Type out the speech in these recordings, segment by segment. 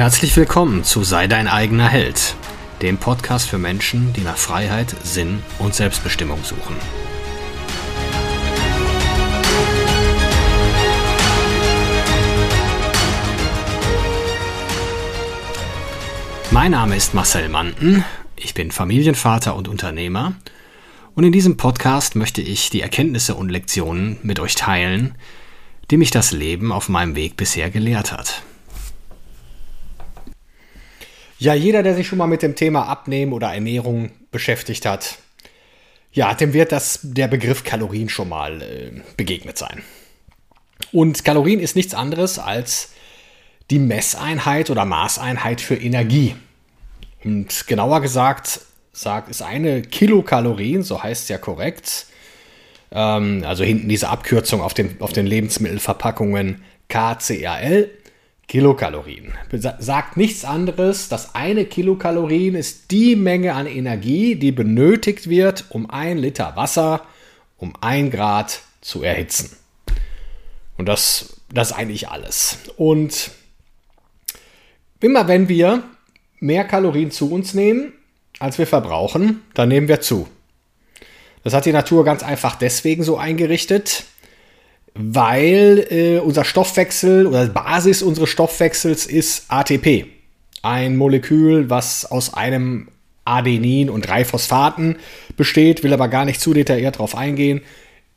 Herzlich willkommen zu Sei dein eigener Held, dem Podcast für Menschen, die nach Freiheit, Sinn und Selbstbestimmung suchen. Mein Name ist Marcel Manten, ich bin Familienvater und Unternehmer und in diesem Podcast möchte ich die Erkenntnisse und Lektionen mit euch teilen, die mich das Leben auf meinem Weg bisher gelehrt hat. Ja, jeder, der sich schon mal mit dem Thema Abnehmen oder Ernährung beschäftigt hat, ja, dem wird das, der Begriff Kalorien schon mal äh, begegnet sein. Und Kalorien ist nichts anderes als die Messeinheit oder Maßeinheit für Energie. Und genauer gesagt, sagt, ist eine Kilokalorien, so heißt es ja korrekt, ähm, also hinten diese Abkürzung auf den, auf den Lebensmittelverpackungen KCAL, Kilokalorien. Sagt nichts anderes, dass eine Kilokalorien ist die Menge an Energie, die benötigt wird, um ein Liter Wasser um ein Grad zu erhitzen. Und das, das ist eigentlich alles. Und immer wenn wir mehr Kalorien zu uns nehmen, als wir verbrauchen, dann nehmen wir zu. Das hat die Natur ganz einfach deswegen so eingerichtet, weil äh, unser Stoffwechsel oder Basis unseres Stoffwechsels ist ATP. Ein Molekül, was aus einem Adenin und drei Phosphaten besteht, will aber gar nicht zu detailliert darauf eingehen.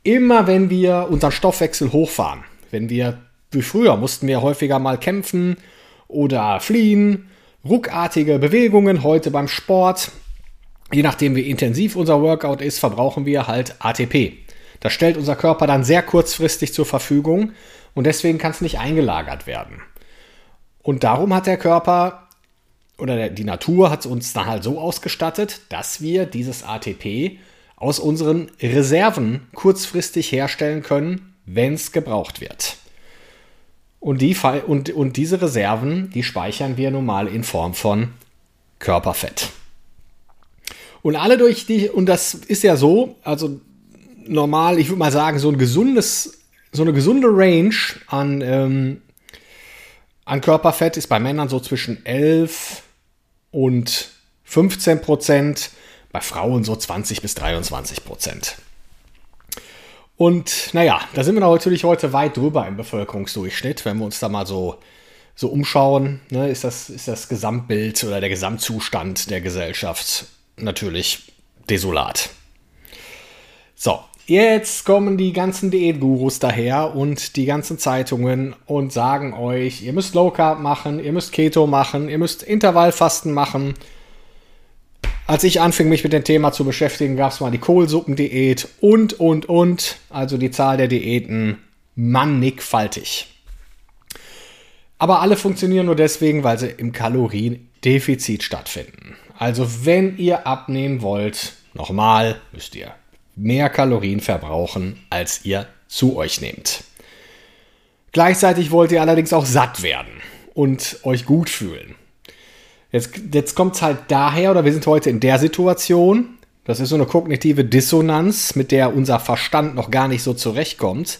Immer wenn wir unseren Stoffwechsel hochfahren, wenn wir wie früher mussten wir häufiger mal kämpfen oder fliehen, ruckartige Bewegungen heute beim Sport, je nachdem wie intensiv unser Workout ist, verbrauchen wir halt ATP. Das stellt unser Körper dann sehr kurzfristig zur Verfügung und deswegen kann es nicht eingelagert werden. Und darum hat der Körper oder die Natur hat uns dann halt so ausgestattet, dass wir dieses ATP aus unseren Reserven kurzfristig herstellen können, wenn es gebraucht wird. Und, die, und, und diese Reserven, die speichern wir nun mal in Form von Körperfett. Und alle durch die, und das ist ja so, also normal, ich würde mal sagen, so ein gesundes, so eine gesunde Range an, ähm, an Körperfett ist bei Männern so zwischen 11 und 15 Prozent, bei Frauen so 20 bis 23 Prozent. Und naja, da sind wir natürlich heute weit drüber im Bevölkerungsdurchschnitt, wenn wir uns da mal so, so umschauen, ne, ist, das, ist das Gesamtbild oder der Gesamtzustand der Gesellschaft natürlich desolat. So, Jetzt kommen die ganzen Diätgurus daher und die ganzen Zeitungen und sagen euch, ihr müsst Low Carb machen, ihr müsst Keto machen, ihr müsst Intervallfasten machen. Als ich anfing, mich mit dem Thema zu beschäftigen, gab es mal die Kohlsuppendiät und, und, und. Also die Zahl der Diäten mannigfaltig. Aber alle funktionieren nur deswegen, weil sie im Kaloriendefizit stattfinden. Also wenn ihr abnehmen wollt, nochmal, müsst ihr mehr Kalorien verbrauchen, als ihr zu euch nehmt. Gleichzeitig wollt ihr allerdings auch satt werden und euch gut fühlen. Jetzt, jetzt kommt es halt daher, oder wir sind heute in der Situation, das ist so eine kognitive Dissonanz, mit der unser Verstand noch gar nicht so zurechtkommt.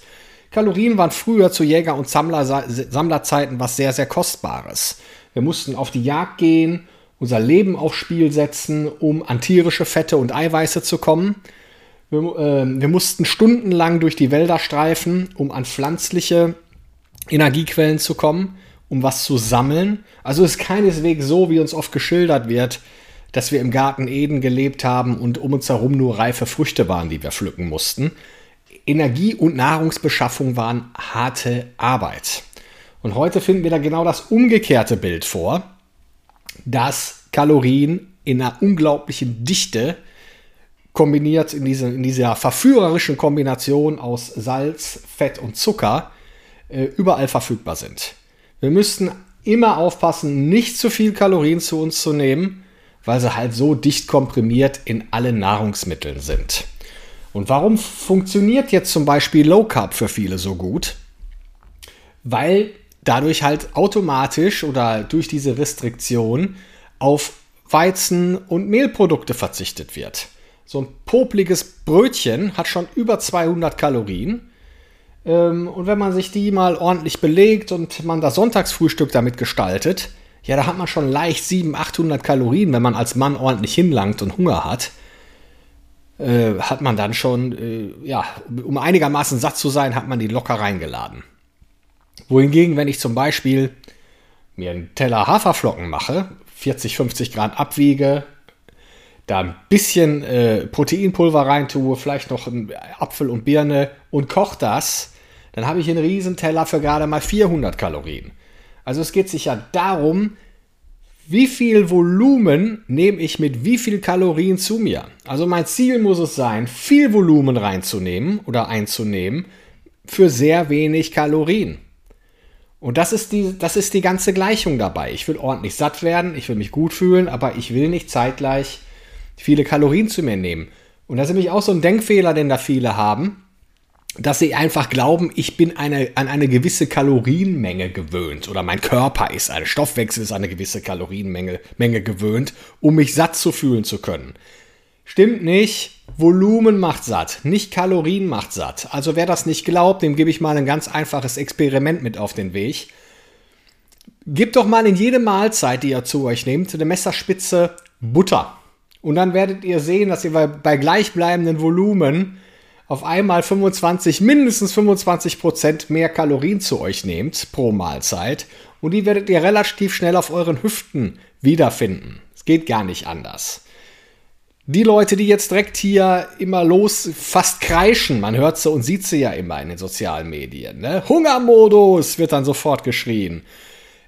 Kalorien waren früher zu Jäger- und Sammler, Sammlerzeiten was sehr, sehr Kostbares. Wir mussten auf die Jagd gehen, unser Leben aufs Spiel setzen, um an tierische Fette und Eiweiße zu kommen. Wir, äh, wir mussten stundenlang durch die Wälder streifen, um an pflanzliche Energiequellen zu kommen, um was zu sammeln. Also ist keineswegs so, wie uns oft geschildert wird, dass wir im Garten Eden gelebt haben und um uns herum nur reife Früchte waren, die wir pflücken mussten. Energie- und Nahrungsbeschaffung waren harte Arbeit. Und heute finden wir da genau das umgekehrte Bild vor, dass Kalorien in einer unglaublichen Dichte kombiniert in, diese, in dieser verführerischen Kombination aus Salz, Fett und Zucker äh, überall verfügbar sind. Wir müssten immer aufpassen, nicht zu viel Kalorien zu uns zu nehmen, weil sie halt so dicht komprimiert in allen Nahrungsmitteln sind. Und warum funktioniert jetzt zum Beispiel Low Carb für viele so gut? Weil dadurch halt automatisch oder durch diese Restriktion auf Weizen und Mehlprodukte verzichtet wird. So ein popliges Brötchen hat schon über 200 Kalorien. Ähm, und wenn man sich die mal ordentlich belegt und man das Sonntagsfrühstück damit gestaltet, ja, da hat man schon leicht 700, 800 Kalorien, wenn man als Mann ordentlich hinlangt und Hunger hat. Äh, hat man dann schon, äh, ja, um einigermaßen satt zu sein, hat man die locker reingeladen. Wohingegen, wenn ich zum Beispiel mir einen Teller Haferflocken mache, 40, 50 Grad abwiege, da ein bisschen äh, Proteinpulver reintue, vielleicht noch einen Apfel und Birne und koche das, dann habe ich einen riesen Teller für gerade mal 400 Kalorien. Also es geht sich ja darum, wie viel Volumen nehme ich mit wie viel Kalorien zu mir? Also mein Ziel muss es sein, viel Volumen reinzunehmen oder einzunehmen für sehr wenig Kalorien. Und das ist, die, das ist die ganze Gleichung dabei. Ich will ordentlich satt werden, ich will mich gut fühlen, aber ich will nicht zeitgleich viele Kalorien zu mir nehmen. Und das ist nämlich auch so ein Denkfehler, den da viele haben dass sie einfach glauben, ich bin eine, an eine gewisse Kalorienmenge gewöhnt oder mein Körper ist, ein Stoffwechsel ist eine gewisse Kalorienmenge Menge gewöhnt, um mich satt zu fühlen zu können. Stimmt nicht. Volumen macht satt, nicht Kalorien macht satt. Also wer das nicht glaubt, dem gebe ich mal ein ganz einfaches Experiment mit auf den Weg. Gebt doch mal in jede Mahlzeit, die ihr zu euch nehmt, eine Messerspitze Butter. Und dann werdet ihr sehen, dass ihr bei gleichbleibenden Volumen auf einmal 25, mindestens 25 Prozent mehr Kalorien zu euch nehmt pro Mahlzeit und die werdet ihr relativ schnell auf euren Hüften wiederfinden. Es geht gar nicht anders. Die Leute, die jetzt direkt hier immer los fast kreischen, man hört sie und sieht sie ja immer in den sozialen Medien. Ne? Hungermodus wird dann sofort geschrien.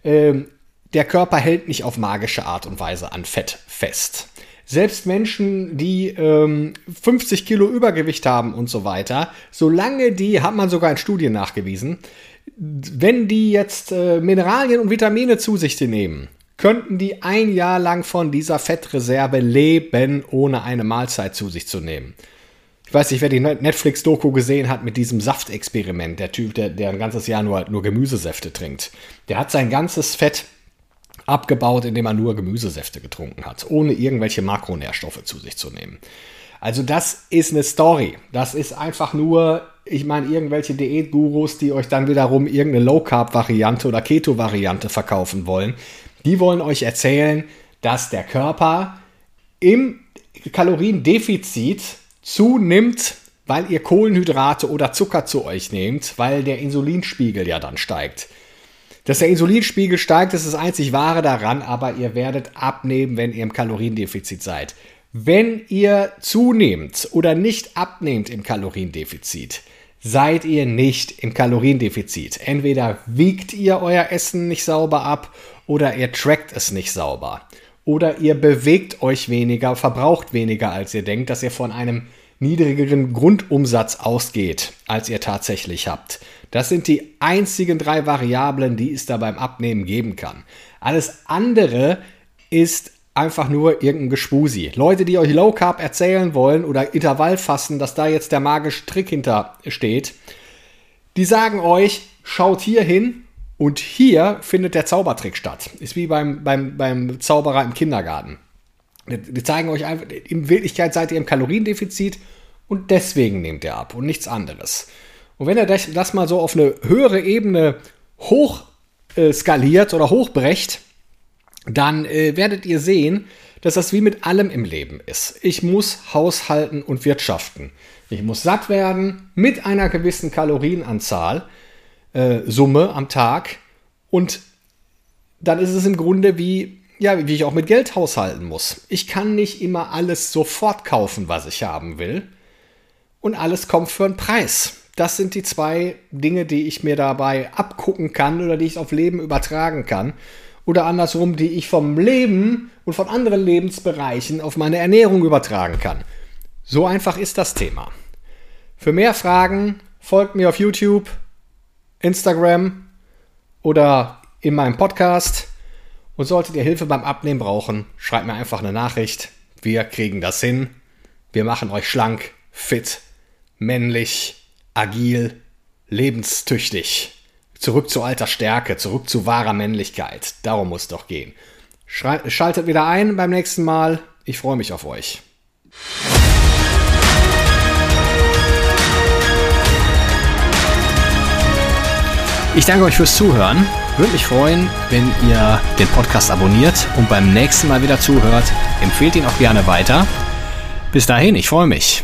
Ähm, der Körper hält nicht auf magische Art und Weise an Fett fest. Selbst Menschen, die ähm, 50 Kilo Übergewicht haben und so weiter, solange die, hat man sogar in Studien nachgewiesen, wenn die jetzt äh, Mineralien und Vitamine zu sich nehmen, könnten die ein Jahr lang von dieser Fettreserve leben, ohne eine Mahlzeit zu sich zu nehmen. Ich weiß nicht, wer die Netflix-Doku gesehen hat mit diesem Saftexperiment. Der Typ, der, der ein ganzes Jahr nur, nur Gemüsesäfte trinkt. Der hat sein ganzes Fett abgebaut, indem er nur Gemüsesäfte getrunken hat, ohne irgendwelche Makronährstoffe zu sich zu nehmen. Also das ist eine Story. Das ist einfach nur, ich meine, irgendwelche Diätgurus, die euch dann wiederum irgendeine Low-Carb-Variante oder Keto-Variante verkaufen wollen, die wollen euch erzählen, dass der Körper im Kaloriendefizit zunimmt, weil ihr Kohlenhydrate oder Zucker zu euch nehmt, weil der Insulinspiegel ja dann steigt. Dass der Insulinspiegel steigt, ist das einzig Wahre daran, aber ihr werdet abnehmen, wenn ihr im Kaloriendefizit seid. Wenn ihr zunehmt oder nicht abnehmt im Kaloriendefizit, seid ihr nicht im Kaloriendefizit. Entweder wiegt ihr euer Essen nicht sauber ab oder ihr trackt es nicht sauber. Oder ihr bewegt euch weniger, verbraucht weniger, als ihr denkt, dass ihr von einem niedrigeren Grundumsatz ausgeht, als ihr tatsächlich habt. Das sind die einzigen drei Variablen, die es da beim Abnehmen geben kann. Alles andere ist einfach nur irgendein Gespusi. Leute, die euch Low Carb erzählen wollen oder Intervall fassen, dass da jetzt der magische Trick hinter steht, die sagen euch, schaut hier hin und hier findet der Zaubertrick statt. Ist wie beim, beim, beim Zauberer im Kindergarten. Die zeigen euch einfach, in Wirklichkeit seid ihr im Kaloriendefizit und deswegen nehmt ihr ab und nichts anderes. Und wenn ihr das, das mal so auf eine höhere Ebene hoch äh, skaliert oder hochbrecht, dann äh, werdet ihr sehen, dass das wie mit allem im Leben ist. Ich muss haushalten und wirtschaften. Ich muss satt werden mit einer gewissen Kalorienanzahl, äh, Summe am Tag. Und dann ist es im Grunde wie, ja, wie ich auch mit Geld haushalten muss. Ich kann nicht immer alles sofort kaufen, was ich haben will. Und alles kommt für einen Preis. Das sind die zwei Dinge, die ich mir dabei abgucken kann oder die ich auf Leben übertragen kann. Oder andersrum, die ich vom Leben und von anderen Lebensbereichen auf meine Ernährung übertragen kann. So einfach ist das Thema. Für mehr Fragen folgt mir auf YouTube, Instagram oder in meinem Podcast. Und solltet ihr Hilfe beim Abnehmen brauchen, schreibt mir einfach eine Nachricht. Wir kriegen das hin. Wir machen euch schlank, fit, männlich agil, lebenstüchtig. Zurück zu alter Stärke, zurück zu wahrer Männlichkeit. Darum muss es doch gehen. Schaltet wieder ein beim nächsten Mal. Ich freue mich auf euch. Ich danke euch fürs Zuhören. Würde mich freuen, wenn ihr den Podcast abonniert und beim nächsten Mal wieder zuhört. Empfehlt ihn auch gerne weiter. Bis dahin, ich freue mich.